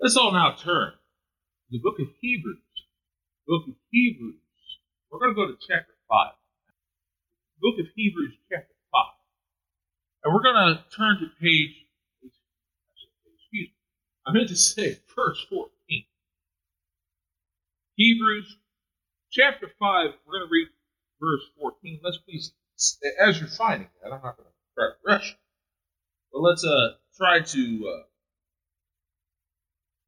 Let's all now turn to the book of Hebrews. The Book of Hebrews. We're going to go to chapter 5. Book of Hebrews, chapter 5. And we're going to turn to page, excuse me, I meant to say verse 14. Hebrews, chapter 5, we're going to read verse 14. Let's please, as you're finding that, I'm not going to try to rush but let's uh, try to uh,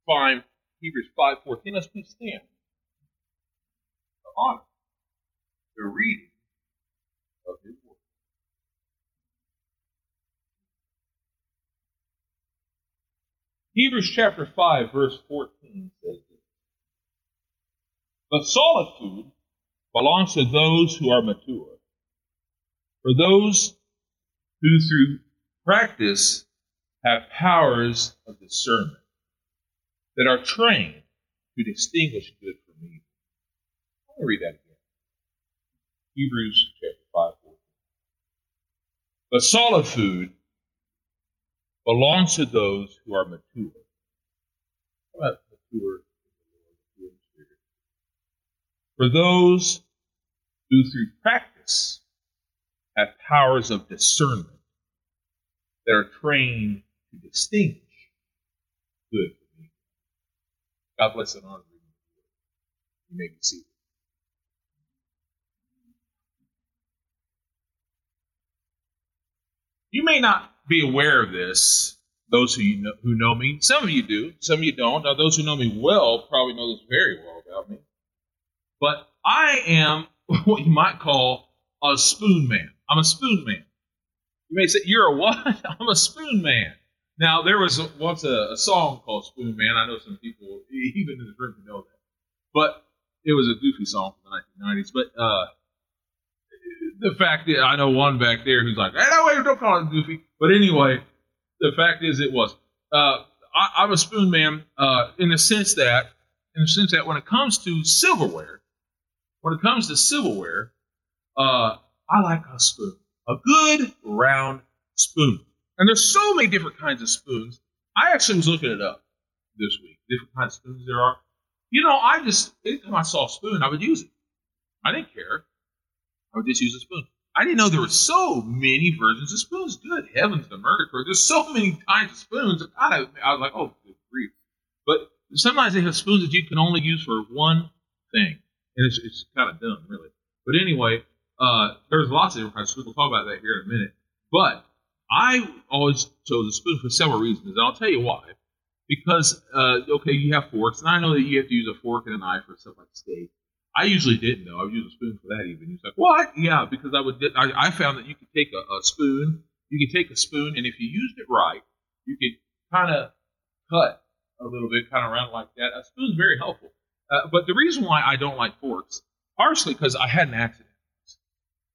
find Hebrews 5.14. Let's please stand. To honor the reading of his word. Hebrews chapter 5, verse 14 says this. But food belongs to those who are mature, for those who through practice have powers of discernment that are trained to distinguish good from evil. I want to read that again. Hebrews chapter 5, 14. But solid food belongs to those who are mature. How about mature? For those who through practice have powers of discernment that are trained to distinguish good. God bless and honor you. You may be seated. You may not be aware of this, those who, you know, who know me. Some of you do, some of you don't. Now, those who know me well probably know this very well about me. But I am what you might call a spoon man. I'm a spoon man. You may say, You're a what? I'm a spoon man. Now, there was once a, a, song called Spoonman. I know some people, even in the room, know that. But it was a goofy song from the 1990s. But uh, the fact is, I know one back there who's like, no, wait, don't call it goofy. But anyway, the fact is, it was. Uh, I, am a spoon man uh, in the sense that, in the sense that when it comes to silverware, when it comes to silverware, uh, I like a spoon, a good round spoon. And there's so many different kinds of spoons. I actually was looking it up this week, different kinds of spoons there are. You know, I just anytime I saw a spoon, I would use it. I didn't care. I would just use a spoon. I didn't know there were so many versions of spoons. Good heavens, the Murgatroyd. There's so many kinds of spoons. I, I was like, oh, good grief. But sometimes they have spoons that you can only use for one thing. And it's, it's kind of dumb, really. But anyway, uh, there's lots of different kinds of spoons. We'll talk about that here in a minute. But I always chose a spoon for several reasons, and I'll tell you why. Because, uh, okay, you have forks, and I know that you have to use a fork and a knife for stuff like steak. I usually didn't though. I would use a spoon for that even. He's like, what? Yeah, because I would. I, I found that you could take a, a, spoon. You could take a spoon, and if you used it right, you could kind of cut a little bit, kind of around like that. A spoon's very helpful. Uh, but the reason why I don't like forks, partially because I had an accident.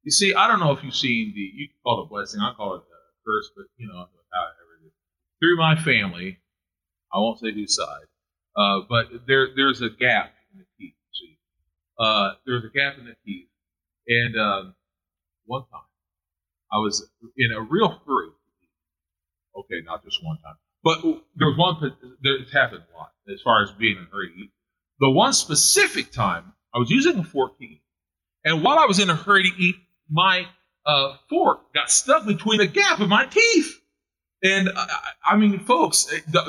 You see, I don't know if you've seen the. You call it a blessing. I call it a curse, but you know. Through my family, I won't say whose side, uh, but there there's a gap in the teeth uh, there was a gap in the teeth. And um, one time, I was in a real hurry. Okay, not just one time, but there was one. It's happened a lot as far as being in a hurry. The one specific time, I was using a fork to eat, and while I was in a hurry to eat, my uh, fork got stuck between the gap of my teeth. And uh, I mean, folks,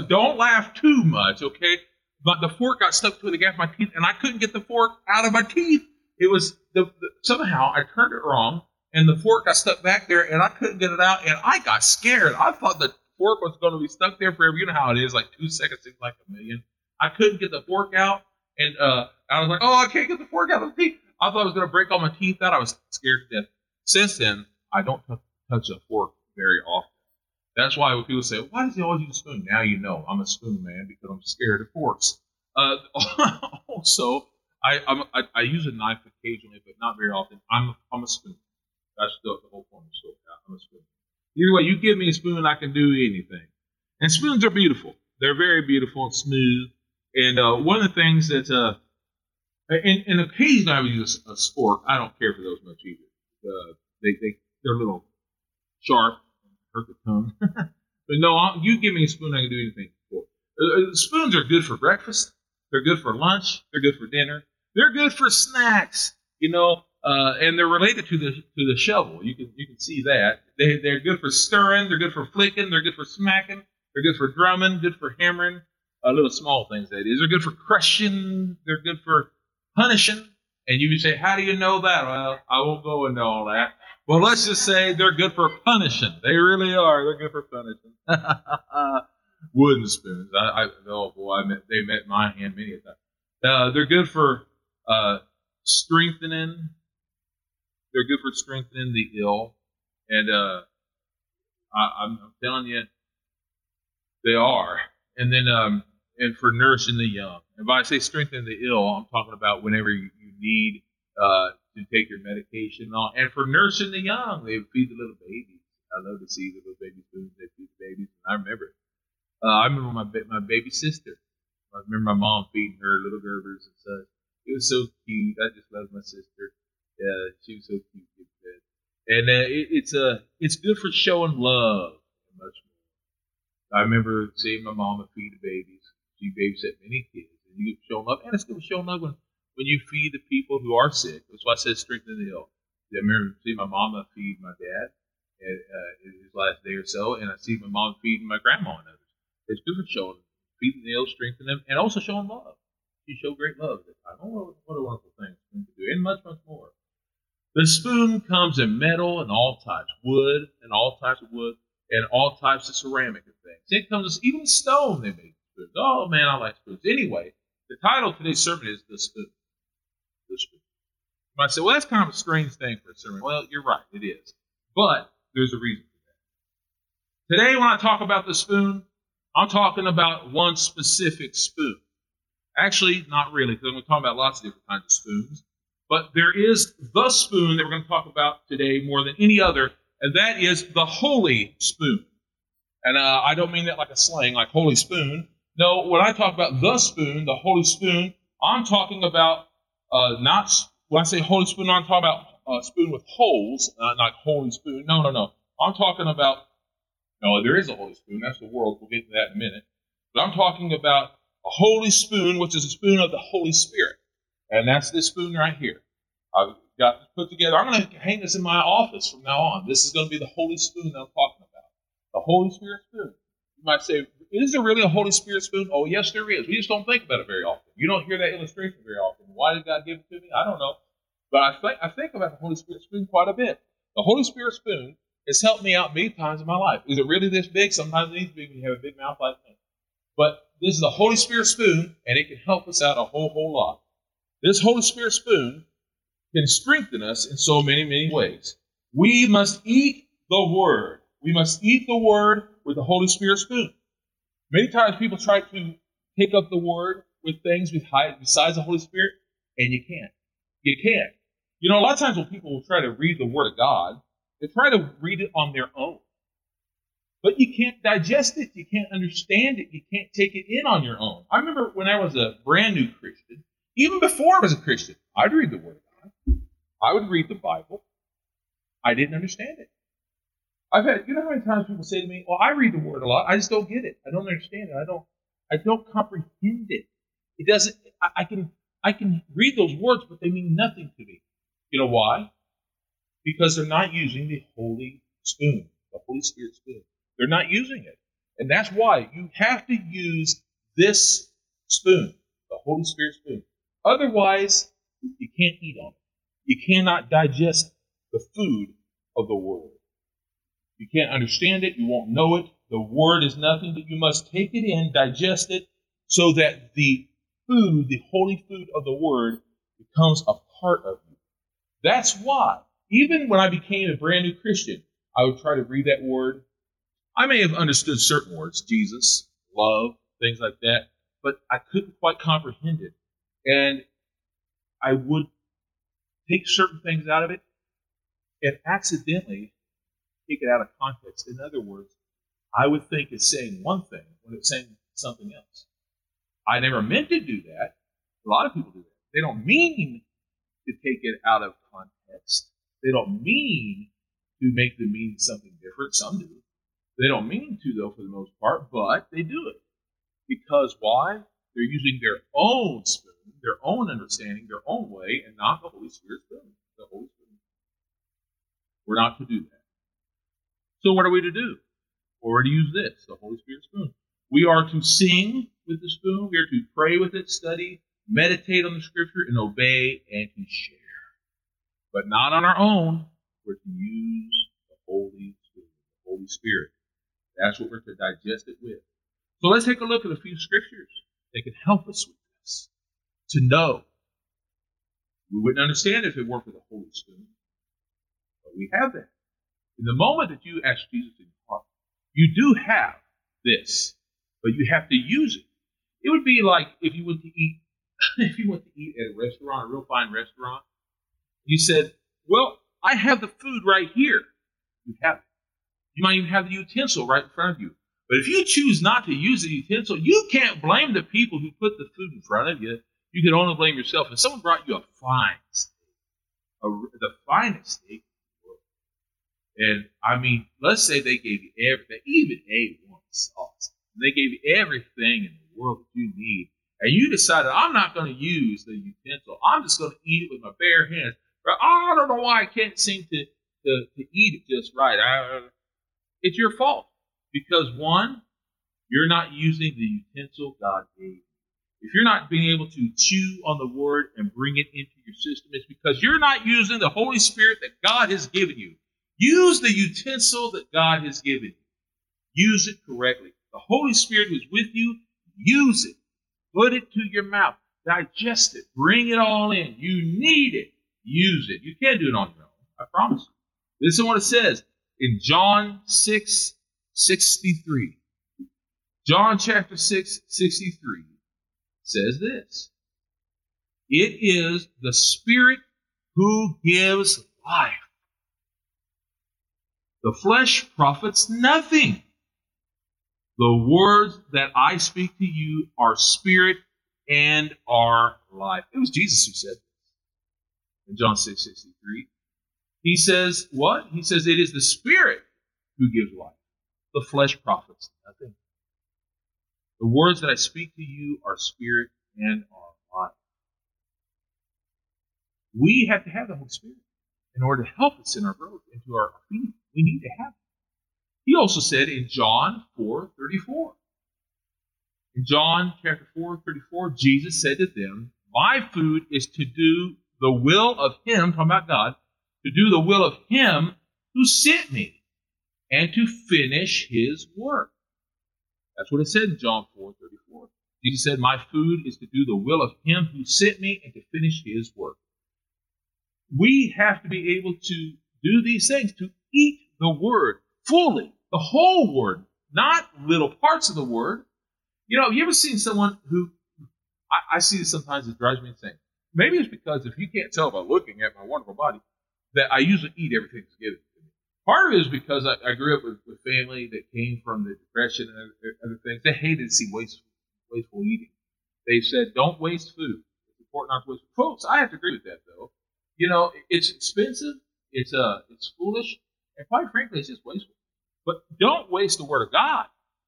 don't laugh too much, okay? but the fork got stuck between the gap of my teeth, and I couldn't get the fork out of my teeth. It was the, the, somehow I turned it wrong, and the fork got stuck back there, and I couldn't get it out, and I got scared. I thought the fork was going to be stuck there forever. You know how it is, like two seconds seems like a million. I couldn't get the fork out, and uh, I was like, "Oh, I can't get the fork out of the teeth." I thought I was going to break all my teeth out. I was scared to death. Since then, I don't t- touch a fork very often. That's why when people say, "Why does he always use a spoon?" Now you know I'm a spoon man because I'm scared of forks. Uh, also, I, I, I use a knife occasionally, but not very often. I'm I'm a spoon. That's the, the whole point story. I'm a spoon. Either way, you give me a spoon, I can do anything. And spoons are beautiful. They're very beautiful and smooth. And uh, one of the things that, uh, and, and occasionally I would use a, a spork. I don't care for those much either. Uh, they, they, they're a little sharp hurt the tongue. but no, I'll, you give me a spoon, I can do anything. Uh, spoons are good for breakfast. They're good for lunch. They're good for dinner. They're good for snacks. You know, uh, and they're related to the to the shovel. You can you can see that they they're good for stirring. They're good for flicking. They're good for smacking. They're good for drumming. Good for hammering. Uh, little small things that is. They're good for crushing. They're good for punishing. And you can say, how do you know that? Well, I won't go into all that. Well, let's just say they're good for punishing. They really are. They're good for punishing. Wooden spoons. I, I oh boy, I met, they met my hand many a time. Uh, they're good for uh, strengthening. They're good for strengthening the ill, and uh, I, am telling you, they are. And then, um, and for nourishing the young. And by I say strengthening the ill, I'm talking about whenever you, need uh, to take your medication on. And for nursing the young, they feed the little babies. I love to see the little baby spoons they feed the babies. And I remember it. Uh, I remember my my baby sister. I remember my mom feeding her little Gerbers and such. It was so cute. I just love my sister. Yeah, she was so cute. And uh, it, it's a uh, it's good for showing love much more. I remember seeing my mama feed the babies. She babysat many kids, and you show love, and it's good for showing love when when you feed the people who are sick. That's why I said strengthen the ill. I remember seeing my mama feed my dad at, uh, his last day or so, and I see my mom feeding my grandma and others. It's good for showing, feeding the ill, strengthening them, and also showing love. She showed great love at the time. Oh, what a wonderful thing to do, and much, much more. The spoon comes in metal and all types, wood and all types of wood, and all types of ceramic and things. It comes even stone they make spoons. Oh man, I like spoons. Anyway, the title of today's sermon is the spoon. You might say, well, that's kind of a strange thing for a sermon. Well, you're right, it is. But there's a reason for that. Today, when I talk about the spoon, I'm talking about one specific spoon. Actually, not really, because I'm going to talk about lots of different kinds of spoons. But there is the spoon that we're going to talk about today more than any other, and that is the holy spoon. And uh, I don't mean that like a slang, like holy spoon. No, when I talk about the spoon, the holy spoon, I'm talking about uh, not when I say holy spoon, I'm talking about a spoon with holes, uh, not holy spoon. No, no, no. I'm talking about no, there is a holy spoon. That's the world. We'll get to that in a minute. But I'm talking about a holy spoon, which is a spoon of the Holy Spirit, and that's this spoon right here. I've got put together. I'm going to hang this in my office from now on. This is going to be the holy spoon that I'm talking about. The Holy Spirit spoon. You might say, is there really a Holy Spirit spoon? Oh, yes, there is. We just don't think about it very often. You don't hear that illustration very often. Why did God give it to me? I don't know. But I think, I think about the Holy Spirit spoon quite a bit. The Holy Spirit spoon has helped me out many times in my life. Is it really this big? Sometimes it needs to be when you have a big mouth like me. But this is the Holy Spirit spoon, and it can help us out a whole, whole lot. This Holy Spirit spoon can strengthen us in so many, many ways. We must eat the Word. We must eat the Word with the Holy Spirit spoon. Many times people try to pick up the word with things besides the Holy Spirit, and you can't. You can't. You know, a lot of times when people will try to read the Word of God, they try to read it on their own. But you can't digest it. You can't understand it. You can't take it in on your own. I remember when I was a brand new Christian, even before I was a Christian, I'd read the Word of God. I would read the Bible. I didn't understand it. I've had, you know how many times people say to me, "Well, I read the Word a lot. I just don't get it. I don't understand it. I don't, I don't comprehend it. It doesn't. I, I can, I can read those words, but they mean nothing to me. You know why? Because they're not using the Holy Spoon, the Holy Spirit spoon. They're not using it, and that's why you have to use this spoon, the Holy Spirit spoon. Otherwise, you can't eat on it. You cannot digest the food of the Word. You can't understand it. You won't know it. The word is nothing, but you must take it in, digest it, so that the food, the holy food of the word, becomes a part of you. That's why, even when I became a brand new Christian, I would try to read that word. I may have understood certain words, Jesus, love, things like that, but I couldn't quite comprehend it. And I would take certain things out of it and accidentally take it out of context. In other words, I would think it's saying one thing when it's saying something else. I never meant to do that. A lot of people do that. They don't mean to take it out of context. They don't mean to make the meaning something different. Some do. They don't mean to, though, for the most part, but they do it. Because why? They're using their own spoon, their own understanding, their own way, and not the Holy Spirit's spoon. The Holy Spirit. We're not to do that. So what are we to do? We're to use this, the Holy Spirit spoon. We are to sing with the spoon. We are to pray with it, study, meditate on the Scripture, and obey and to share. But not on our own. We're to use the Holy Spirit. The Holy Spirit. That's what we're to digest it with. So let's take a look at a few scriptures that can help us with this. To know. We wouldn't understand if it weren't for the Holy Spirit. But we have that. In the moment that you ask Jesus in your heart, you do have this, but you have to use it. It would be like if you went to eat, if you went to eat at a restaurant, a real fine restaurant, you said, Well, I have the food right here. You have it. You might even have the utensil right in front of you. But if you choose not to use the utensil, you can't blame the people who put the food in front of you. You can only blame yourself. If someone brought you a fine steak, a, the finest steak, and I mean, let's say they gave you everything, even A1 sauce. They gave you everything in the world that you need. And you decided, I'm not going to use the utensil. I'm just going to eat it with my bare hands. But I don't know why I can't seem to, to, to eat it just right. I, it's your fault. Because one, you're not using the utensil God gave you. If you're not being able to chew on the word and bring it into your system, it's because you're not using the Holy Spirit that God has given you. Use the utensil that God has given you. Use it correctly. The Holy Spirit who's with you, use it. Put it to your mouth. Digest it. Bring it all in. You need it. Use it. You can't do it on your own. I promise you. This is what it says in John 6 63. John chapter 6 63 says this It is the Spirit who gives life. The flesh profits nothing. The words that I speak to you are spirit and are life. It was Jesus who said this in John 6 63. He says, What? He says, It is the Spirit who gives life. The flesh profits nothing. The words that I speak to you are spirit and are life. We have to have the Holy Spirit in order to help us in our growth into our obedience. We need to have it. He also said in John 4 34. In John chapter 4 34, Jesus said to them, My food is to do the will of Him, talking about God, to do the will of Him who sent me and to finish His work. That's what it said in John 4 34. Jesus said, My food is to do the will of Him who sent me and to finish His work. We have to be able to do these things, to eat the Word fully, the whole Word, not little parts of the Word. You know, you ever seen someone who, I, I see this sometimes, it drives me insane. Maybe it's because if you can't tell by looking at my wonderful body, that I usually eat everything that's given to me. Part of it is because I, I grew up with, with family that came from the depression and other, other things. They hated to see wasteful, wasteful eating. They said, "Don't waste food. It's important not to waste." Food. Folks, I have to agree with that though. You know, it's expensive. It's uh, it's foolish, and quite frankly, it's just wasteful. But don't waste the Word of God.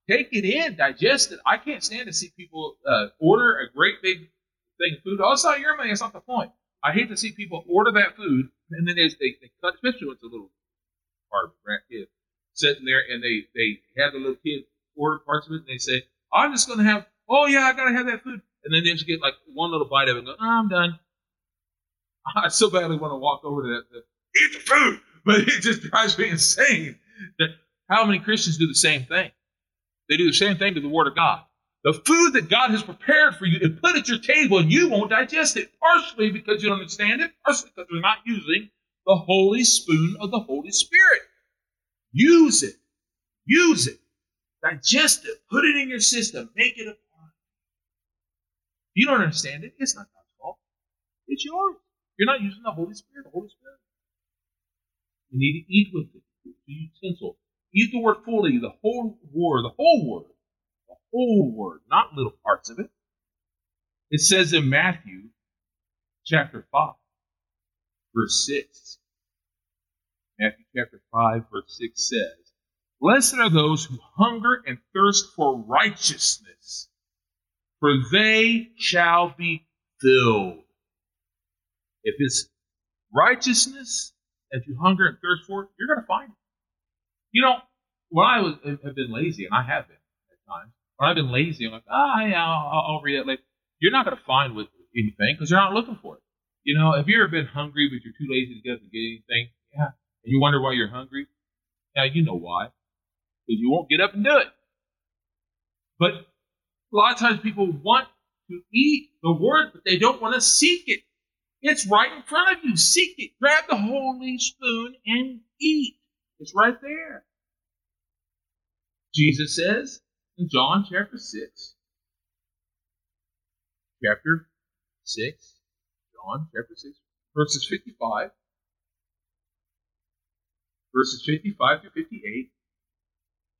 Take it in, digest it. I can't stand to see people uh, order a great big thing of food. Oh, it's not your money. It's not the point. I hate to see people order that food and then they, they, they cut, especially when it's a little hard brat kid sitting there and they, they have the little kid order parts of it and they say, I'm just going to have, oh yeah, I got to have that food. And then they just get like one little bite of it and go, oh, I'm done. I so badly want to walk over to that, eat the food, but it just drives me insane that how many Christians do the same thing. They do the same thing to the Word of God. The food that God has prepared for you and put at your table, and you won't digest it, partially because you don't understand it, partially because you're not using the holy spoon of the Holy Spirit. Use it. Use it. Digest it. Put it in your system. Make it a part. If you don't understand it, it's not God's fault. It's yours. You're not using the Holy Spirit. The Holy Spirit. You need to eat with it. The utensil. Eat the word fully, the whole word, the whole word the whole word, not little parts of it. It says in Matthew chapter 5, verse 6. Matthew chapter 5, verse 6 says, Blessed are those who hunger and thirst for righteousness, for they shall be filled. If it's righteousness that you hunger and thirst for, you're going to find it. You know, when I was have been lazy, and I have been at times, when I've been lazy, I'm like, ah, yeah, I'll, I'll read it later. You're not going to find with anything because you're not looking for it. You know, have you ever been hungry but you're too lazy to get up and get anything? Yeah. And you wonder why you're hungry? Yeah, you know why. Because you won't get up and do it. But a lot of times people want to eat the word, but they don't want to seek it. It's right in front of you. Seek it. Grab the holy spoon and eat. It's right there. Jesus says in John chapter 6, chapter 6, John chapter 6, verses 55, verses 55 to 58,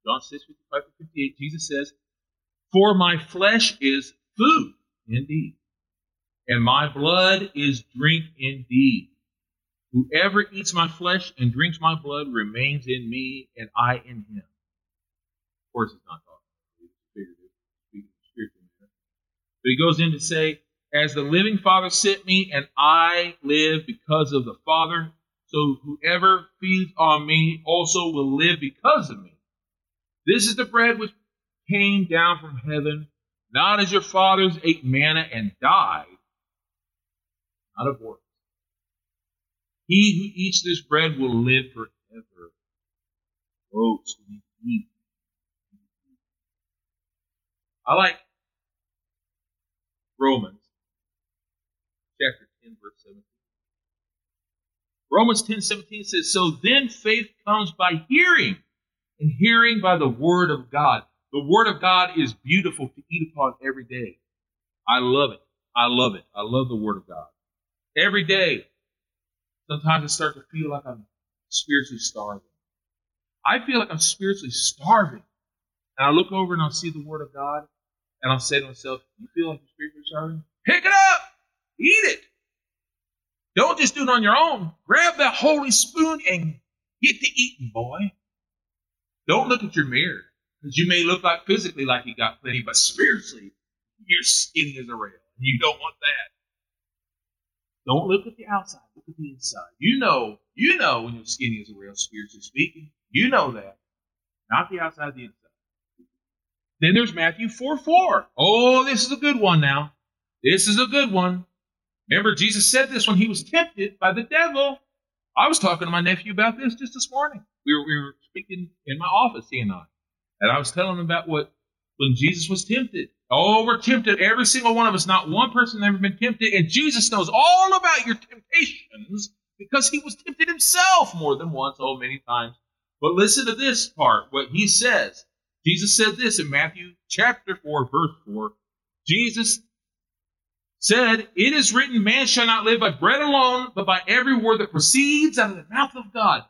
John 6, 55 to 58, Jesus says, For my flesh is food indeed, and my blood is drink indeed. Whoever eats my flesh and drinks my blood remains in me, and I in him. Of course, he's not talking. But he goes in to say, As the living Father sent me, and I live because of the Father, so whoever feeds on me also will live because of me. This is the bread which came down from heaven, not as your fathers ate manna and died, of works. He who eats this bread will live forever. Folks, we eat. I like Romans chapter 10, verse 17. Romans 10 17 says, So then faith comes by hearing, and hearing by the word of God. The word of God is beautiful to eat upon every day. I love it. I love it. I love the word of God. Every day, sometimes I start to feel like I'm spiritually starving. I feel like I'm spiritually starving. And I look over and I'll see the word of God, and I'll say to myself, You feel like you're spiritually starving? Pick it up! Eat it! Don't just do it on your own. Grab that holy spoon and get to eating, boy. Don't look at your mirror, because you may look like physically like you got plenty, but spiritually, you're skinny as a rail. You don't want that. Don't look at the outside, look at the inside. You know, you know when you're skinny as a rail, spiritually speaking. You know that. Not the outside, the inside. Then there's Matthew 4 4. Oh, this is a good one now. This is a good one. Remember, Jesus said this when he was tempted by the devil. I was talking to my nephew about this just this morning. We were, we were speaking in my office, he and I. And I was telling him about what when Jesus was tempted. Oh, we're tempted. Every single one of us, not one person ever been tempted. And Jesus knows all about your temptations because he was tempted himself more than once, oh, many times. But listen to this part, what he says. Jesus said this in Matthew chapter 4, verse 4. Jesus said, It is written, man shall not live by bread alone, but by every word that proceeds out of the mouth of God.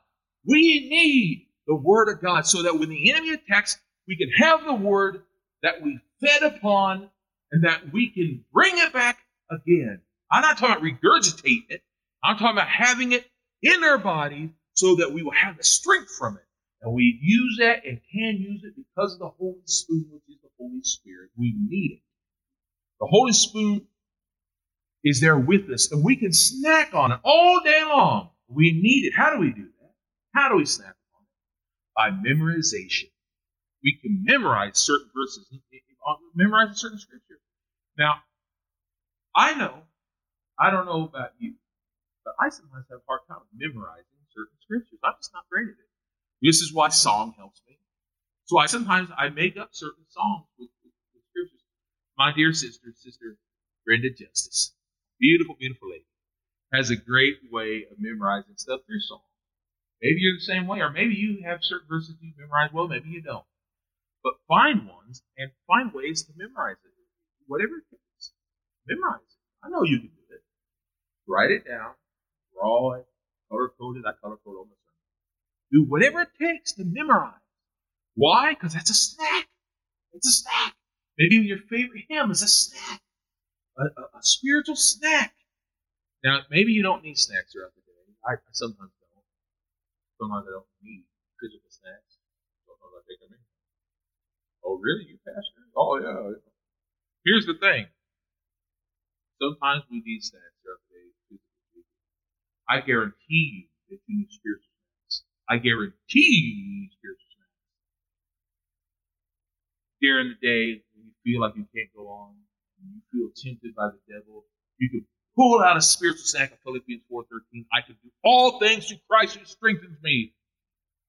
We need the word of God so that when the enemy attacks, we can have the word that we fed upon and that we can bring it back again. I'm not talking about regurgitating it. I'm talking about having it in our bodies so that we will have the strength from it. And we use that and can use it because of the Holy Spoon, which is the Holy Spirit. We need it. The Holy Spoon is there with us, and we can snack on it all day long. We need it. How do we do that? How do we snack on it? By memorization. We can memorize certain verses, memorize a certain scripture. Now, I know, I don't know about you, but I sometimes have a hard time memorizing certain scriptures. I'm just not great at it. This is why song helps me. So I sometimes I make up certain songs with, with, with scriptures. My dear sister, Sister Brenda Justice, Beautiful, beautiful lady. Has a great way of memorizing stuff through song. Maybe you're the same way, or maybe you have certain verses you memorize well, maybe you don't. But find ones and find ways to memorize it. Whatever it takes. Memorize it. I know you can do it. Write it down, draw it, color code it. I color code almost stuff. Do whatever it takes to memorize. Why? Because that's a snack. It's a snack. Maybe your favorite hymn is a snack a, a, a spiritual snack. Now, maybe you don't need snacks throughout the day. I, I sometimes don't. Sometimes I don't need physical snacks. Sometimes I take them in. Oh, really? You pastor? Oh, yeah. Here's the thing. Sometimes we need snacks throughout the day. I guarantee you that you need spiritual snacks. I guarantee you you need spiritual snacks. During the day, when you feel like you can't go on, when you feel tempted by the devil, you can pull out a spiritual snack of Philippians 4.13. I can do all things through Christ who strengthens me.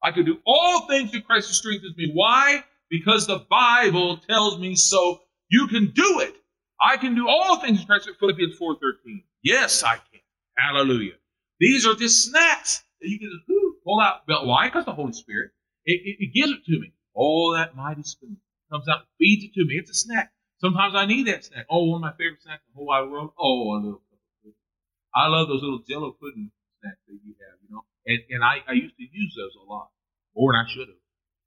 I can do all things through Christ who strengthens me. Why? Because the Bible tells me so. You can do it. I can do all things in Christ. Philippians 4.13. Yes, I can. Hallelujah. These are just snacks that you can just pull out. But why? Because the Holy Spirit. It, it, it, gives it to me. Oh, that mighty spoon comes out, feeds it to me. It's a snack. Sometimes I need that snack. Oh, one of my favorite snacks in the whole wide world. Oh, a little I love those little jello pudding snacks that you have, you know. And and I, I used to use those a lot. More than I should have.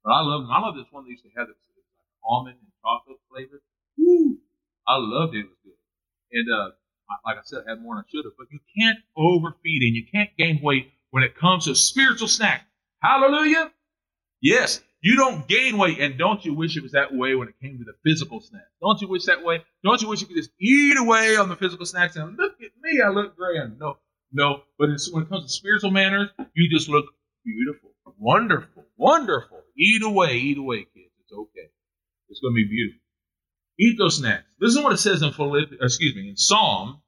But I love them. I love this one they used to have that's like almond and chocolate flavor. Woo! I loved it. It was good. And uh like I said, I had more than I should have. But you can't overfeed and you can't gain weight when it comes to spiritual snack. Hallelujah. Yes, you don't gain weight, and don't you wish it was that way when it came to the physical snacks? Don't you wish that way? Don't you wish you could just eat away on the physical snacks and look at me, I look grand? No, no. But when it comes to spiritual manners, you just look beautiful, wonderful, wonderful. Eat away, eat away, kids. It's okay. It's going to be beautiful. Eat those snacks. Listen to what it says in Philippians, excuse me, in Psalm,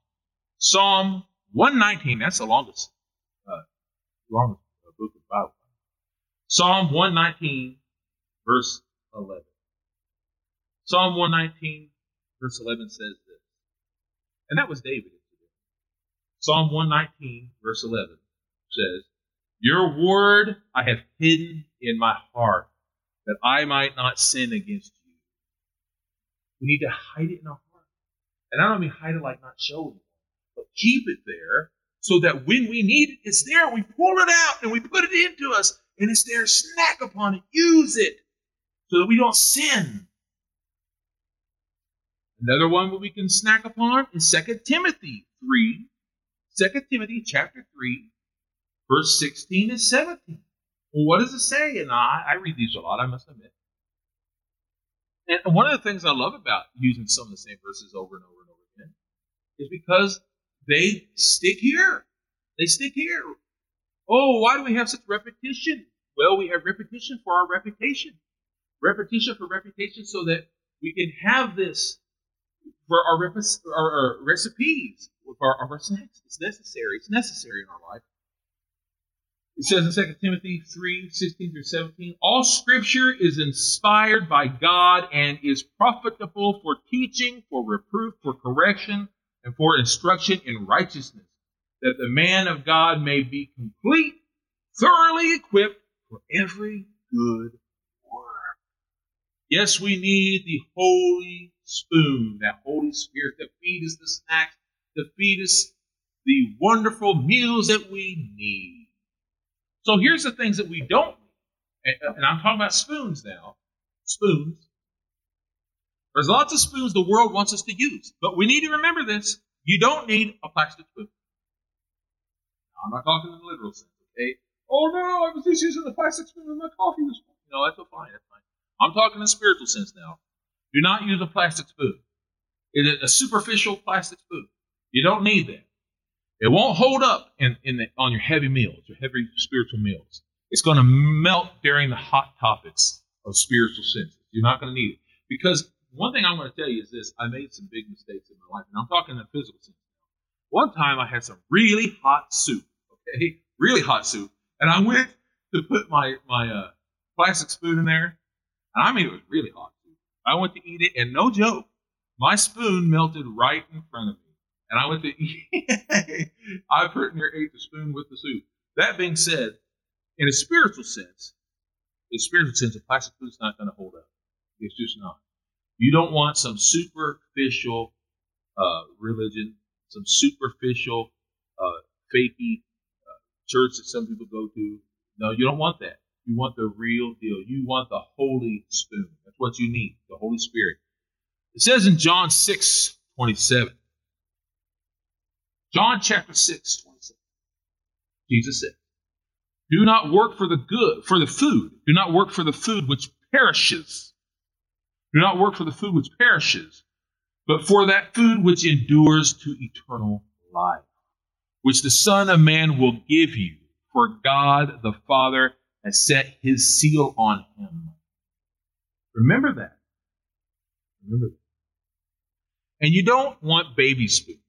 Psalm 119. That's the longest, uh, longest uh, book of the Bible. Psalm 119 verse 11. Psalm 119, verse 11 says this. And that was David. Psalm 119, verse 11 says, Your word I have hidden in my heart, that I might not sin against you. We need to hide it in our heart. And I don't mean hide it like not showing it, but keep it there so that when we need it, it's there. We pull it out and we put it into us, and it's there. Snack upon it. Use it so that we don't sin. Another one that we can snack upon is 2 Timothy 3. 2 Timothy chapter 3, verse 16 and 17. Well, what does it say? And I, I read these a lot, I must admit. And one of the things I love about using some of the same verses over and over and over again is because they stick here. They stick here. Oh, why do we have such repetition? Well, we have repetition for our reputation repetition for reputation so that we can have this for our, rep- our, our recipes, for our, our snacks. It's necessary. It's necessary in our life. It says in 2 Timothy 3 16 through 17, all scripture is inspired by God and is profitable for teaching, for reproof, for correction, and for instruction in righteousness, that the man of God may be complete, thoroughly equipped for every good work. Yes, we need the Holy Spoon, that Holy Spirit that feed us the snacks, to feed us the wonderful meals that we need. So here's the things that we don't need. And I'm talking about spoons now. Spoons. There's lots of spoons the world wants us to use. But we need to remember this. You don't need a plastic spoon. Now, I'm not talking in the literal sense, okay? Oh no, I was just using the plastic spoon in my coffee this morning. No, that's fine. That's fine. I'm talking in spiritual sense now. Do not use a plastic spoon. It is a superficial plastic spoon. You don't need that. It won't hold up in, in the, on your heavy meals, your heavy spiritual meals. It's going to melt during the hot topics of spiritual senses. You're not going to need it. Because one thing I'm going to tell you is this I made some big mistakes in my life, and I'm talking in a physical sense. One time I had some really hot soup, okay? Really hot soup. And I went to put my, my uh, plastic spoon in there, and I mean, it was really hot. I went to eat it, and no joke, my spoon melted right in front of me. And I went to eat. I pretty near ate the spoon with the soup. That being said, in a spiritual sense, in a spiritual sense, a plastic spoon's not going to hold up. It's just not. You don't want some superficial uh, religion, some superficial, uh, fakey uh, church that some people go to. No, you don't want that. You want the real deal. You want the Holy Spoon. That's what you need, the Holy Spirit. It says in John 6 27. John chapter 6 27. Jesus said, Do not work for the good, for the food. Do not work for the food which perishes. Do not work for the food which perishes, but for that food which endures to eternal life, which the Son of Man will give you, for God the Father has set his seal on him. Remember that. Remember that. And you don't want baby spoons.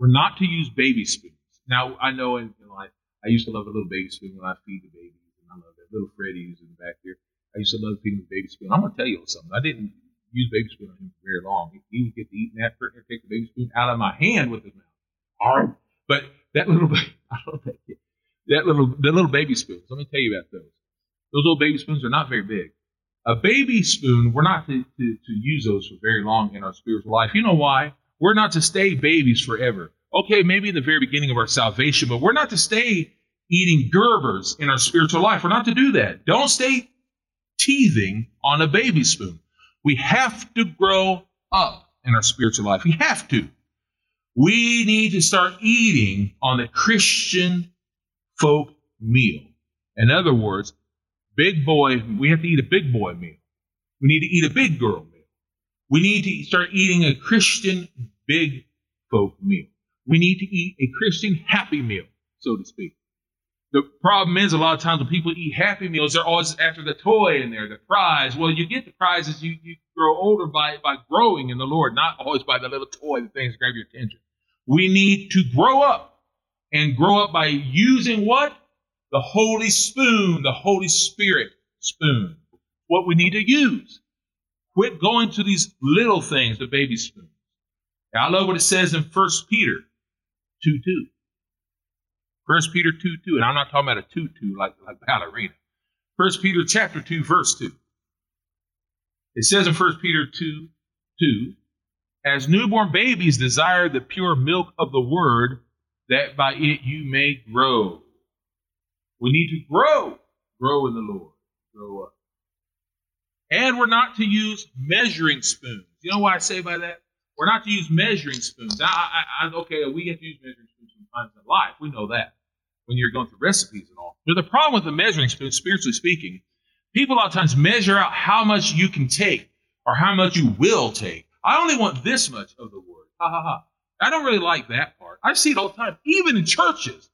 We're not to use baby spoons. Now, I know in, in life, I used to love a little baby spoon when I feed the babies, and I love that little Freddy's in the back here. I used to love feeding the baby spoon. I'm going to tell you something. I didn't use baby spoon on him for very long. He would get to eating that and take the baby spoon out of my hand with his mouth. All right. But that little, I love that kid. That little, the little baby spoons. Let me tell you about those. Those little baby spoons are not very big. A baby spoon, we're not to, to, to use those for very long in our spiritual life. You know why? We're not to stay babies forever. Okay, maybe in the very beginning of our salvation, but we're not to stay eating Gerbers in our spiritual life. We're not to do that. Don't stay teething on a baby spoon. We have to grow up in our spiritual life. We have to. We need to start eating on the Christian folk meal. In other words, big boy, we have to eat a big boy meal. We need to eat a big girl. We need to start eating a Christian big folk meal. We need to eat a Christian happy meal, so to speak. The problem is a lot of times when people eat happy meals, they're always after the toy in there, the prize. Well, you get the prize as you, you grow older by, by growing in the Lord, not always by the little toy, the things that grab your attention. We need to grow up and grow up by using what? The Holy Spoon, the Holy Spirit spoon. What we need to use. Quit going to these little things, the baby spoons. I love what it says in 1 Peter 2 2. First Peter 2 2, and I'm not talking about a tutu like, like ballerina. First Peter chapter 2, verse 2. It says in First Peter 2 2, as newborn babies desire the pure milk of the word, that by it you may grow. We need to grow, grow in the Lord, grow up. And we're not to use measuring spoons. You know what I say by that? We're not to use measuring spoons. I, I, I, okay, we have to use measuring spoons sometimes in life. We know that when you're going through recipes and all. But the problem with the measuring spoon, spiritually speaking, people a lot of times measure out how much you can take or how much you will take. I only want this much of the word. Ha ha ha. I don't really like that part. I see it all the time, even in churches.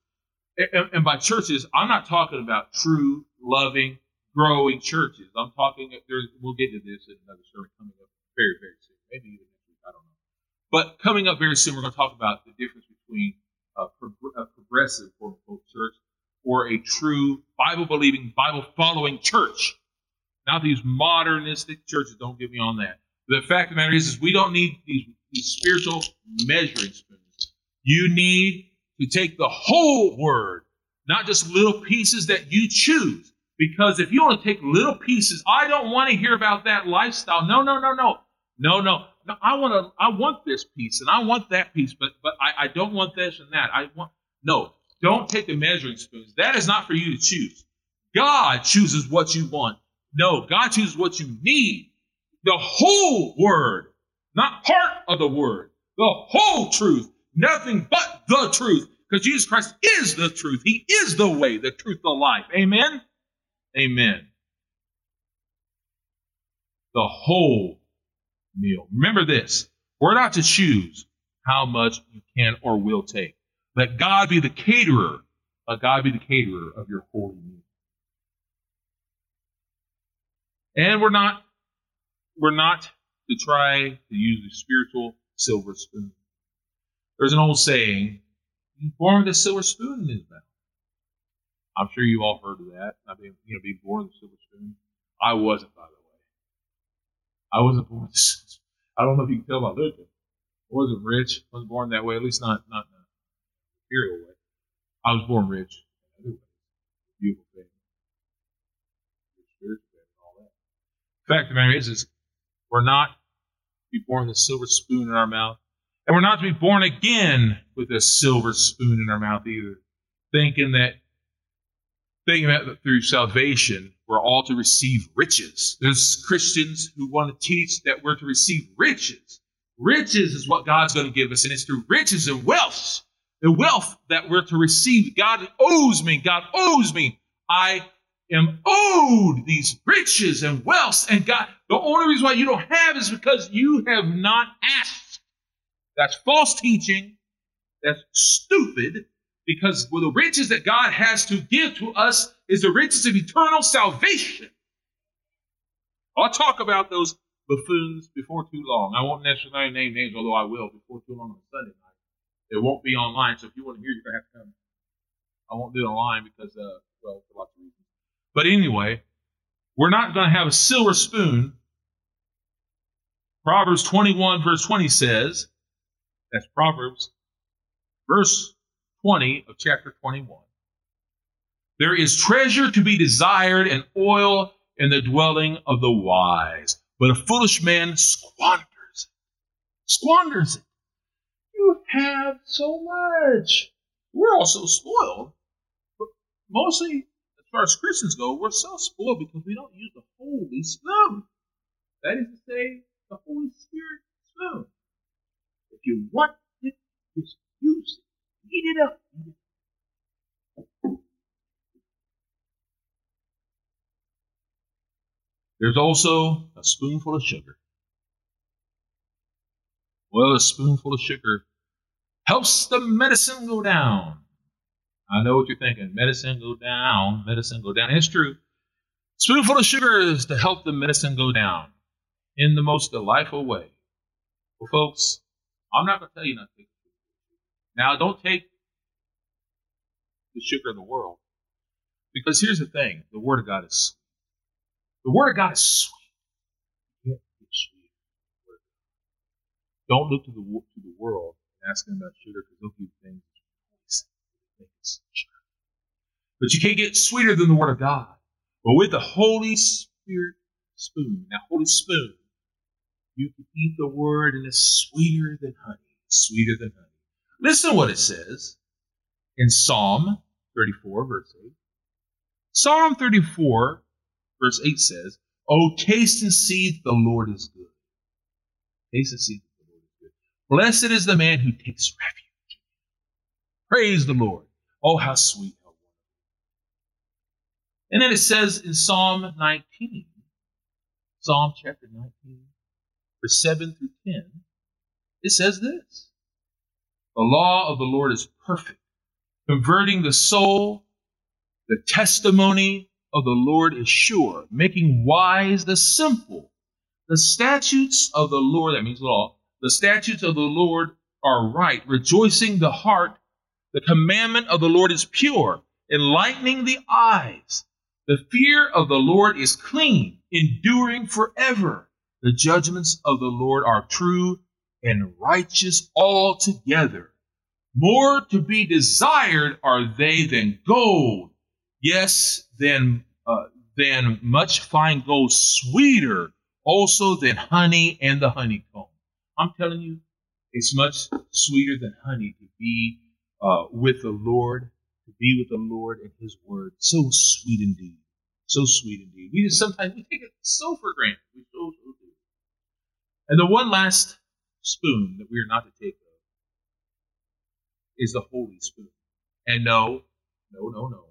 And, and by churches, I'm not talking about true, loving, growing churches. I'm talking, there's, we'll get to this in another sermon coming up very, very soon. Maybe even next week, I don't know. But coming up very soon, we're going to talk about the difference between a, a progressive quote unquote church or a true Bible believing, Bible following church. Not these modernistic churches. Don't get me on that. The fact of the matter is, is we don't need these, these spiritual measuring spoons. You need to take the whole word, not just little pieces that you choose. Because if you want to take little pieces, I don't want to hear about that lifestyle. No, no, no, no. No, no. No, I want to. I want this piece, and I want that piece, but but I, I don't want this and that. I want no. Don't take the measuring spoons. That is not for you to choose. God chooses what you want. No, God chooses what you need. The whole word, not part of the word. The whole truth. Nothing but the truth. Because Jesus Christ is the truth. He is the way, the truth, the life. Amen? Amen. The whole meal. Remember this we're not to choose how much you can or will take. Let God be the caterer. Let God be the caterer of your holy meal. And we're not we're not to try to use the spiritual silver spoon. There's an old saying, he's born with a silver spoon in his mouth. I'm sure you've all heard of that. I mean, you know, being born with a silver spoon. I wasn't, by the way. I wasn't born. With, I don't know if you can tell by looking. I wasn't rich. I wasn't born that way. At least not not in a material way. I was born rich. Beautiful thing. All that. Fact of the matter is, is we're not to be born with a silver spoon in our mouth, and we're not to be born again with a silver spoon in our mouth either, thinking that that through salvation we're all to receive riches. There's Christians who want to teach that we're to receive riches. Riches is what God's going to give us, and it's through riches and wealth. The wealth that we're to receive. God owes me. God owes me. I am owed these riches and wealth. And God, the only reason why you don't have is because you have not asked That's false teaching. That's stupid because the riches that God has to give to us is the riches of eternal salvation. I'll talk about those buffoons before too long. I won't necessarily name names, although I will before too long on Sunday night. It won't be online, so if you want to hear, you're going to have to come. I won't do it online because, uh, well, for lots of reasons. But anyway, we're not going to have a silver spoon. Proverbs 21, verse 20 says, that's Proverbs, verse 20 of chapter 21. There is treasure to be desired and oil in the dwelling of the wise, but a foolish man squanders it. Squanders it. You have so much. We're all so spoiled, but mostly, as far as Christians go, we're so spoiled because we don't use the Holy Spoon. That is to say, the Holy Spirit spoon. If you want it, just use it. Eat it up. There's also a spoonful of sugar. Well, a spoonful of sugar helps the medicine go down. I know what you're thinking. Medicine go down, medicine go down. It's true. Spoonful of sugar is to help the medicine go down in the most delightful way. Well, folks, I'm not going to tell you not to take sugar. Now, don't take the sugar of the world. Because here's the thing the Word of God is sweet. The Word of God is sweet. Don't look to the, to the world and ask them about sugar because they'll give things but you can't get sweeter than the Word of God. But with the Holy Spirit spoon, that Holy Spoon, you can eat the Word and it's sweeter than honey. Sweeter than honey. Listen to what it says in Psalm 34, verse 8. Psalm 34, verse 8 says, Oh, taste and see that the Lord is good. Taste and see that the Lord is good. Blessed is the man who takes refuge. Praise the Lord. Oh, how sweet, how. And then it says in Psalm 19, Psalm chapter 19, verse 7 through 10, it says this The law of the Lord is perfect, converting the soul. The testimony of the Lord is sure, making wise the simple. The statutes of the Lord, that means law, the statutes of the Lord are right, rejoicing the heart the commandment of the Lord is pure, enlightening the eyes. The fear of the Lord is clean, enduring forever. The judgments of the Lord are true and righteous altogether. More to be desired are they than gold, yes, than uh, than much fine gold, sweeter also than honey and the honeycomb. I'm telling you, it's much sweeter than honey to be uh, with the Lord, to be with the Lord and His Word. So sweet indeed. So sweet indeed. We just sometimes we take it so for granted. We so so do. And the one last spoon that we are not to take of is the Holy Spoon. And no, no, no, no.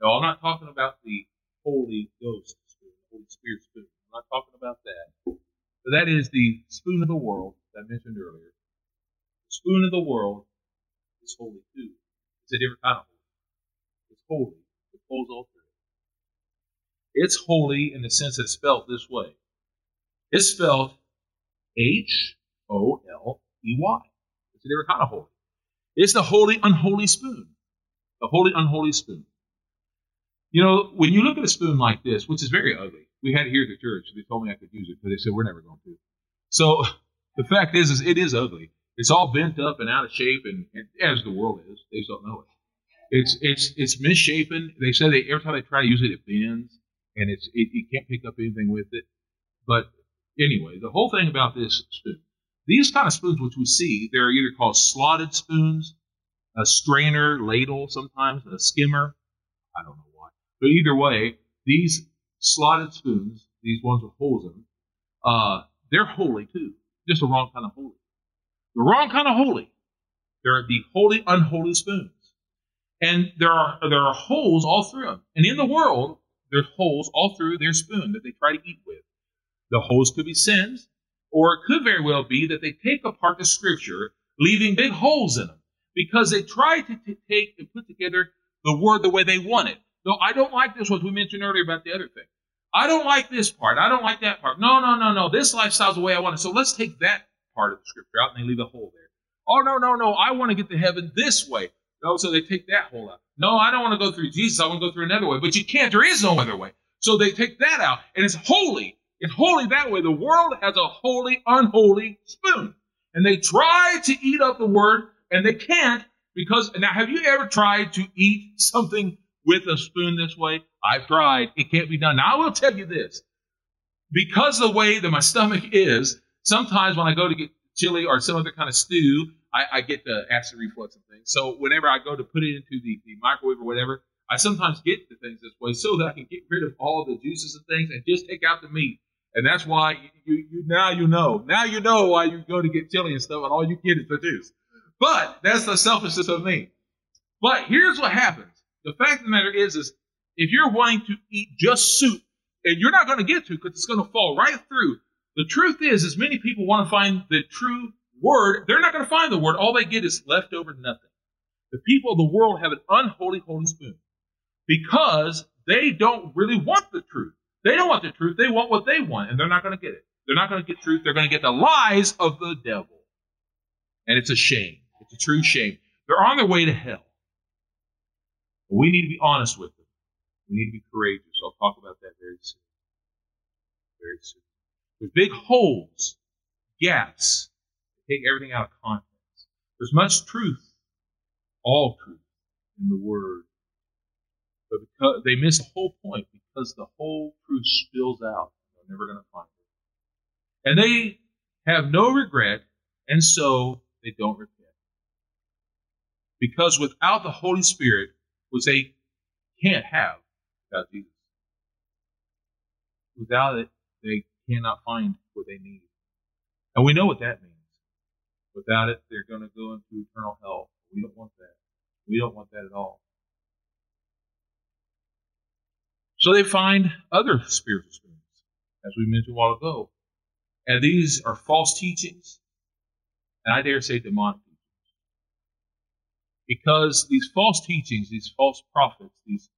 No, I'm not talking about the Holy Ghost spoon, Holy Spirit spoon. I'm not talking about that. But that is the spoon of the world that I mentioned earlier. The spoon of the world is holy too. It's a different kind of holy. It's holy. It pulls all through. It's holy in the sense that it's spelled this way. It's spelled H O L E Y. It's a different kind of holy. It's the holy, unholy spoon. The holy, unholy spoon. You know, when you look at a spoon like this, which is very ugly, we had it here at the church. They told me I could use it, but they said we're never going to. So the fact is, is it is ugly. It's all bent up and out of shape, and, and as the world is, they just don't know it. It's it's it's misshapen. They say they every time they try to use it, it bends, and it's it, you can't pick up anything with it. But anyway, the whole thing about this spoon, these kind of spoons which we see, they're either called slotted spoons, a strainer, ladle, sometimes a skimmer. I don't know why, but either way, these slotted spoons, these ones with holes in them, uh, they're holy too, just the wrong kind of holy. The wrong kind of holy. They're the holy, unholy spoons. And there are there are holes all through them. And in the world, there's holes all through their spoon that they try to eat with. The holes could be sins. Or it could very well be that they take apart the scripture, leaving big holes in them, because they try to t- take and put together the word the way they want it. No, I don't like this, what we mentioned earlier about the other thing. I don't like this part. I don't like that part. No, no, no, no. This lifestyle's the way I want it. So let's take that part of the scripture out and they leave a hole there. Oh, no, no, no. I want to get to heaven this way. No, so they take that hole out. No, I don't want to go through Jesus. I want to go through another way. But you can't. There is no other way. So they take that out. And it's holy. It's holy that way. The world has a holy, unholy spoon. And they try to eat up the word and they can't because now have you ever tried to eat something with a spoon this way? I've tried. It can't be done. Now I will tell you this. Because the way that my stomach is, sometimes when I go to get chili or some other kind of stew, I, I get the acid reflux and things. So whenever I go to put it into the, the microwave or whatever, I sometimes get the things this way so that I can get rid of all the juices and things and just take out the meat. And that's why you, you, now you know. Now you know why you go to get chili and stuff and all you get is the juice. But that's the selfishness of me. But here's what happens. The fact of the matter is, is if you're wanting to eat just soup, and you're not going to get to because it's going to fall right through. The truth is, is many people want to find the true word. They're not going to find the word. All they get is leftover nothing. The people of the world have an unholy holy spoon because they don't really want the truth. They don't want the truth. They want what they want, and they're not going to get it. They're not going to get truth. They're going to get the lies of the devil. And it's a shame. It's a true shame. They're on their way to hell. We need to be honest with them. We need to be courageous. I'll talk about that very soon. Very soon. There's big holes, gaps, take everything out of context. There's much truth, all truth, in the Word. But they miss the whole point because the whole truth spills out. They're never going to find it. And they have no regret, and so they don't repent. Because without the Holy Spirit, which they can't have without Jesus, without it, they cannot find what they need. And we know what that means. Without it, they're going to go into eternal hell. We don't want that. We don't want that at all. So they find other spiritual spoons, as we mentioned a while ago. And these are false teachings, and I dare say demonic teachings. Because these false teachings, these false prophets, these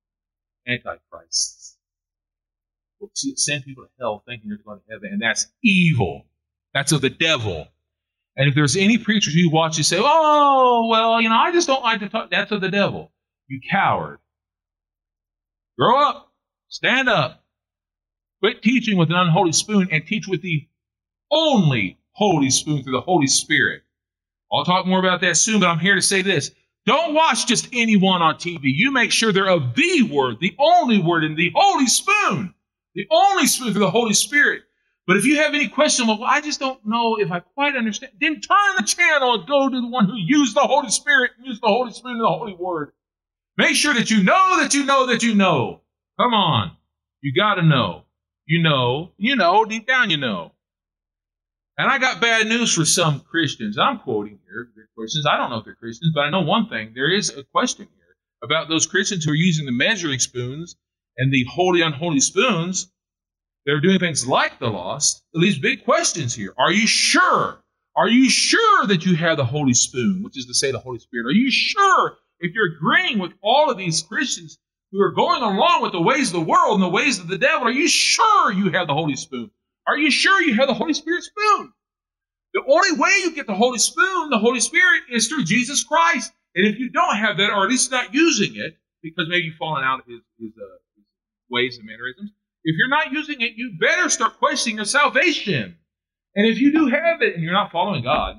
antichrists, will send people to hell thinking they're going to heaven, and that's evil. That's of the devil. And if there's any preachers you watch, you say, "Oh, well, you know, I just don't like to talk." That's of the devil. You coward. Grow up. Stand up. Quit teaching with an unholy spoon and teach with the only holy spoon through the Holy Spirit. I'll talk more about that soon, but I'm here to say this. Don't watch just anyone on TV. You make sure they're of the word, the only word, and the holy spoon. The only spoon through the Holy Spirit. But if you have any question, well, I just don't know if I quite understand, then turn the channel and go to the one who used the Holy Spirit used the Holy Spirit and the Holy Word. Make sure that you know that you know that you know. Come on. You got to know. You know. You know. Deep down, you know. And I got bad news for some Christians. I'm quoting here. They're Christians. I don't know if they're Christians, but I know one thing. There is a question here about those Christians who are using the measuring spoons and the holy, unholy spoons they're doing things like the lost, these big questions here. Are you sure? Are you sure that you have the Holy Spoon, which is to say the Holy Spirit? Are you sure if you're agreeing with all of these Christians who are going along with the ways of the world and the ways of the devil, are you sure you have the Holy Spoon? Are you sure you have the Holy Spirit spoon? The only way you get the Holy Spoon, the Holy Spirit, is through Jesus Christ. And if you don't have that, or at least not using it, because maybe you've fallen out of his, his, uh, his ways and mannerisms, if you're not using it, you better start questioning your salvation. And if you do have it and you're not following God,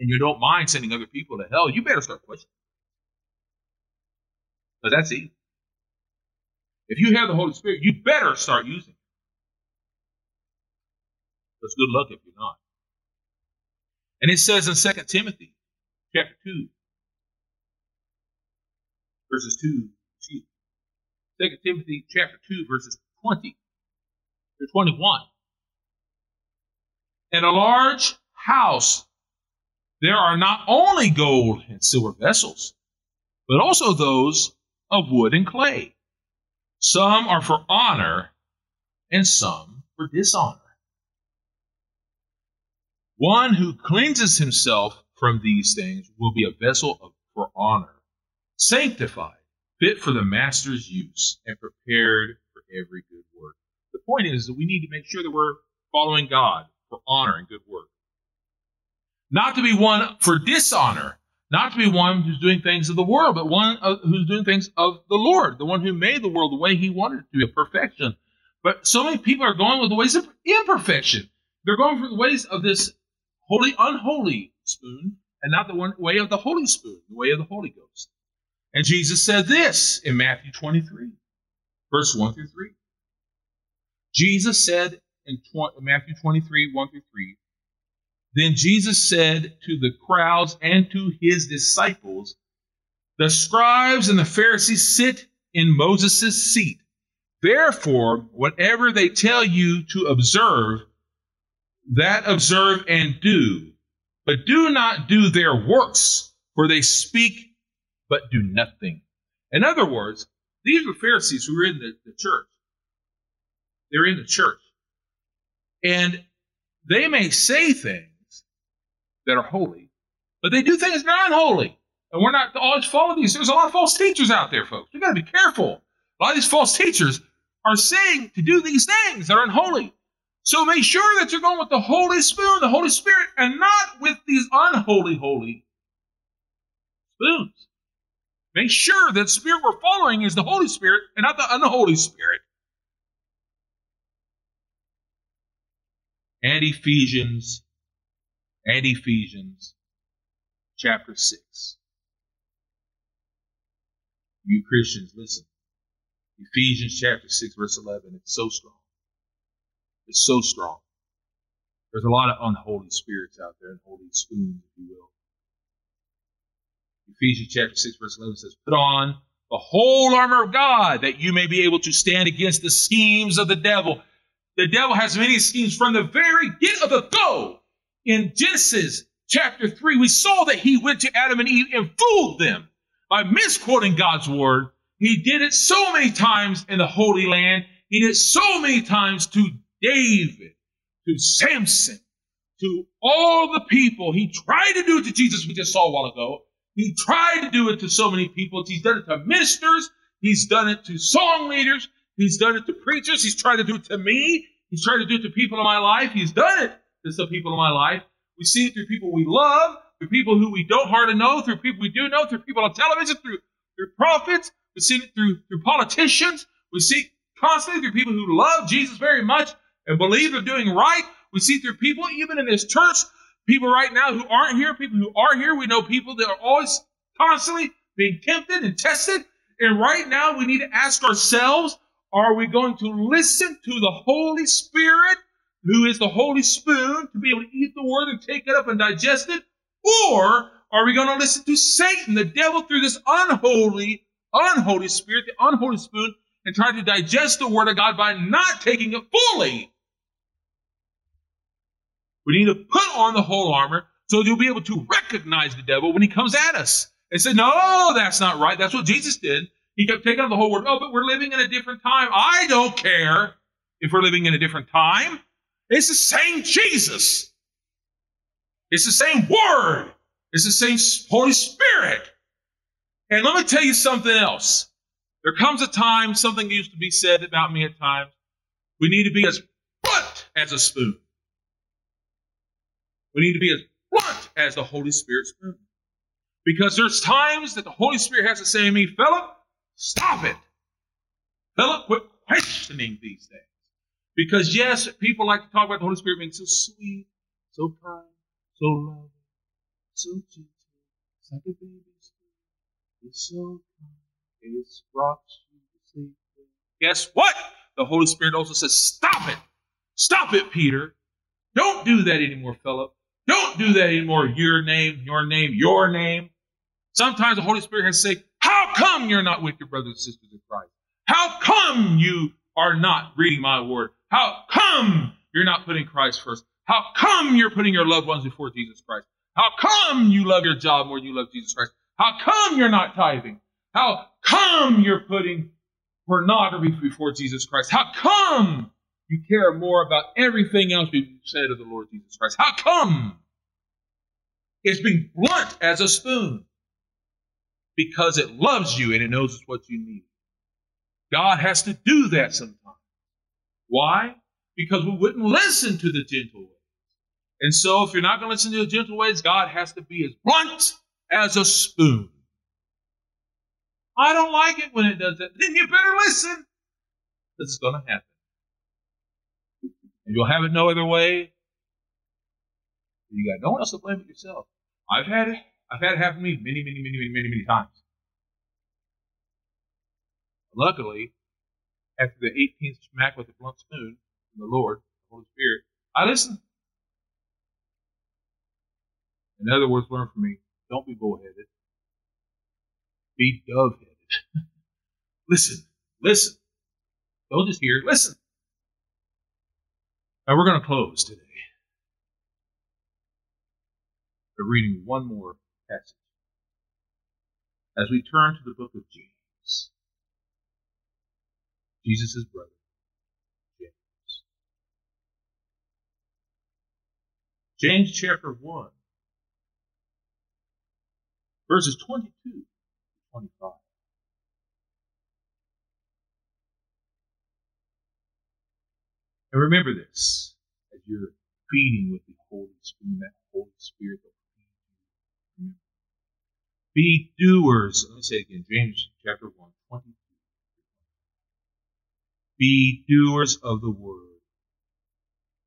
and you don't mind sending other people to hell, you better start questioning. But that's easy. If you have the Holy Spirit, you better start using it. Because good luck if you're not. And it says in 2 Timothy chapter 2, verses 2, 2 Timothy chapter 2, verses 20 to 21. In a large house, there are not only gold and silver vessels, but also those of wood and clay. Some are for honor, and some for dishonor. One who cleanses himself from these things will be a vessel of, for honor, sanctified, fit for the master's use, and prepared for every good work. The point is that we need to make sure that we're following God for honor and good work. Not to be one for dishonor, not to be one who's doing things of the world, but one uh, who's doing things of the Lord, the one who made the world the way he wanted it to be, a perfection. But so many people are going with the ways of imperfection. They're going for the ways of this holy, unholy spoon, and not the one way of the Holy Spoon, the way of the Holy Ghost. And Jesus said this in Matthew 23, verse 1 through 3. Jesus said in Matthew 23, 1 through 3, Then Jesus said to the crowds and to his disciples, The scribes and the Pharisees sit in Moses' seat. Therefore, whatever they tell you to observe, that observe and do. But do not do their works, for they speak but do nothing. In other words, these were Pharisees who were in the, the church. They're in the church. And they may say things that are holy, but they do things that are unholy. And we're not always following these. There's a lot of false teachers out there, folks. We've got to be careful. A lot of these false teachers are saying to do these things that are unholy. So make sure that you're going with the Holy Spoon, the Holy Spirit, and not with these unholy, holy spoons. Make sure that Spirit we're following is the Holy Spirit and not the unholy Spirit. And Ephesians, and Ephesians chapter 6. You Christians, listen. Ephesians chapter 6, verse 11. It's so strong It's so strong. There's a lot of unholy spirits out there, unholy spoons, if you will. Ephesians chapter 6, verse 11 says, Put on the whole armor of God that you may be able to stand against the schemes of the devil. The devil has many schemes from the very get of the go. In Genesis chapter 3, we saw that he went to Adam and Eve and fooled them by misquoting God's word. He did it so many times in the Holy Land. He did it so many times to David, to Samson, to all the people. He tried to do it to Jesus, we just saw a while ago. He tried to do it to so many people. He's done it to ministers. He's done it to song leaders. He's done it to preachers. He's tried to do it to me. He's tried to do it to people in my life. He's done it to some people in my life. We see it through people we love, through people who we don't hardly know, through people we do know, through people on television, through, through prophets. We see it through, through politicians. We see constantly through people who love Jesus very much and believe they're doing right. We see through people, even in this church, people right now who aren't here, people who are here. We know people that are always constantly being tempted and tested. And right now, we need to ask ourselves are we going to listen to the Holy Spirit, who is the Holy Spoon, to be able to eat the Word and take it up and digest it? Or are we going to listen to Satan, the devil, through this unholy, unholy spirit, the unholy spoon, and try to digest the Word of God by not taking it fully? We need to put on the whole armor so you'll be able to recognize the devil when he comes at us and say, No, that's not right. That's what Jesus did. He kept taking on the whole word. Oh, but we're living in a different time. I don't care if we're living in a different time. It's the same Jesus. It's the same word. It's the same Holy Spirit. And let me tell you something else. There comes a time, something used to be said about me at times. We need to be as blunt as a spoon. We need to be as blunt as the Holy Spirit spoon. Because there's times that the Holy Spirit has to say to me, Philip, stop it. Philip, quit questioning these things. Because yes, people like to talk about the Holy Spirit being so sweet, so kind, so loving, so gentle. It's like a baby spirit. It's so kind. It rocks you to sleep. Guess what? The Holy Spirit also says, stop it. Stop it, Peter. Don't do that anymore, Philip. Don't do that anymore. Your name, your name, your name. Sometimes the Holy Spirit has to say, How come you're not with your brothers and sisters in Christ? How come you are not reading my word? How come you're not putting Christ first? How come you're putting your loved ones before Jesus Christ? How come you love your job more than you love Jesus Christ? How come you're not tithing? How come you're putting pornography before Jesus Christ? How come You care more about everything else we've said of the Lord Jesus Christ. How come? It's being blunt as a spoon because it loves you and it knows it's what you need. God has to do that sometimes. Why? Because we wouldn't listen to the gentle ways. And so, if you're not going to listen to the gentle ways, God has to be as blunt as a spoon. I don't like it when it does that. Then you better listen. This is going to happen. And you'll have it no other way. You got no one else to blame but yourself. I've had it. I've had it happen to me many, many, many, many, many, many times. Luckily, after the 18th smack with a blunt spoon from the Lord, the Holy Spirit, I listened. In other words, learn from me. Don't be bullheaded. Be dove-headed. listen. Listen. Don't just hear. Listen. Now we're going to close today by reading one more passage as we turn to the book of James. Jesus' brother, James. James chapter 1, verses 22 to 25. And remember this as you're feeding with the Holy Spirit, that Holy Spirit that feeds you. Be doers. Let me say it again. James chapter 1, 22. Be doers of the word,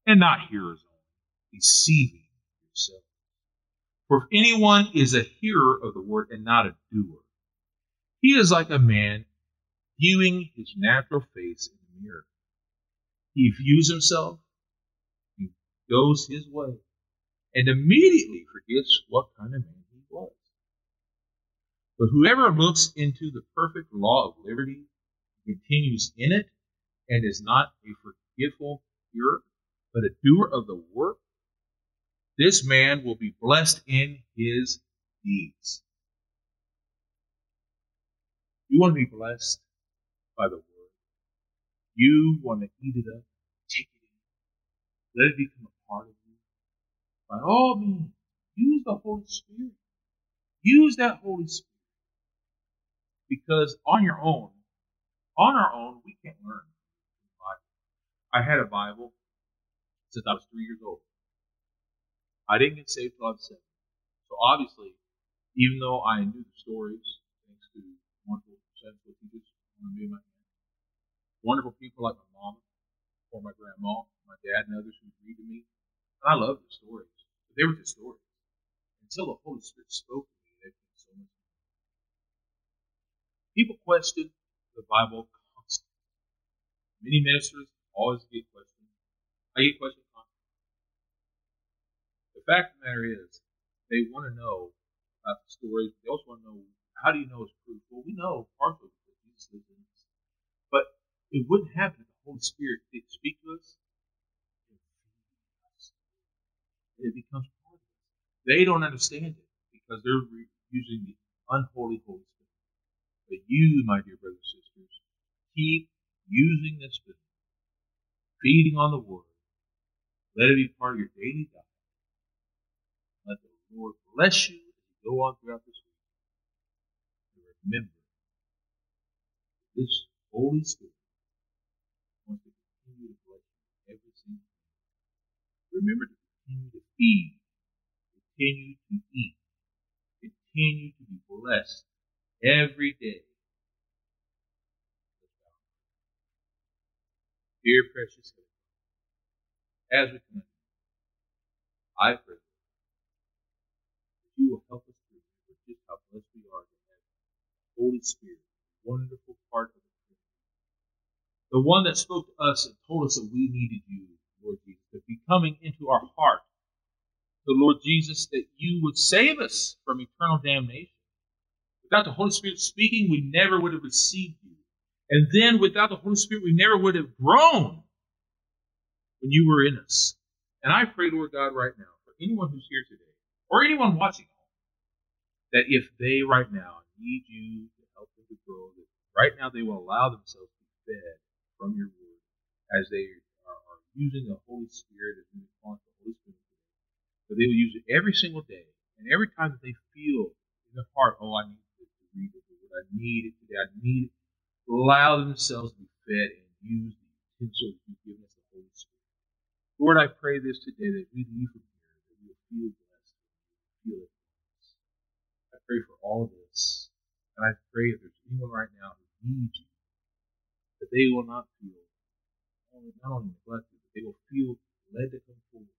and not hearers only, deceiving yourselves. For if anyone is a hearer of the word and not a doer, he is like a man viewing his natural face in the mirror. He views himself, he goes his way, and immediately forgets what kind of man he was. But whoever looks into the perfect law of liberty, and continues in it, and is not a forgetful hearer, but a doer of the work, this man will be blessed in his deeds. You want to be blessed by the word. You want to eat it up, take it in, let it become a part of you. By all means, use the Holy Spirit. Use that Holy Spirit. Because on your own, on our own, we can't learn. I had a Bible since I was three years old. I didn't get saved till I was seven. So obviously, even though I knew the stories, thanks to wonderful teachers, wonderful people like my mom or my grandma, my dad, and others who read to me, and I loved the stories. But they were just stories. Until the Holy Spirit spoke to me, they meant so much. People question the Bible constantly. Many ministers always get questions. I get constantly. The fact of the matter is, they want to know about the stories. They also want to know how do you know it's true. Well, we know partially because Jesus lives in us. But it wouldn't happen if the Holy Spirit didn't speak to us. It becomes part of us. They don't understand it because they're using the unholy Holy Spirit. But you, my dear brothers and sisters, keep using this Spirit feeding on the Word. Let it be part of your daily diet. Let the Lord bless you as you go on throughout this week. And remember, this Holy Spirit wants to continue to bless you every single day. Remember to continue to feed, continue to eat, continue to be blessed every day Dear precious Heavenly as we come, I pray that you will help us to remember just how blessed we are to have the Holy Spirit, wonderful part of the Trinity. The one that spoke to us and told us that we needed you, Lord Jesus, to be coming into our heart. The Lord Jesus, that you would save us from eternal damnation. Without the Holy Spirit speaking, we never would have received you. And then without the Holy Spirit, we never would have grown when you were in us. And I pray, Lord God, right now, for anyone who's here today, or anyone watching that if they right now need you to help them to grow, that right now they will allow themselves to be fed from your word as they are using the Holy Spirit, as we call it the Holy Spirit, they will use it every single day. And every time that they feel in their heart, oh, I need to, to read it, I need it today, I need it, allow themselves to be fed and use the utensil that you've given us, the Holy Spirit. Lord, I pray this today that we leave from here, that we will feel blessed, feel it. I pray for all of this. And I pray if there's anyone right now who needs you, that they will not feel not only neglected, but they will feel led to come forward.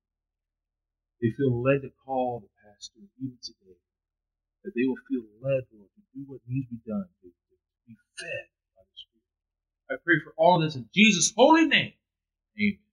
They feel led to call the pastor even today. That they will feel led, Lord, to do what needs to be done, to, be fed. I pray for all this in Jesus' holy name. Amen.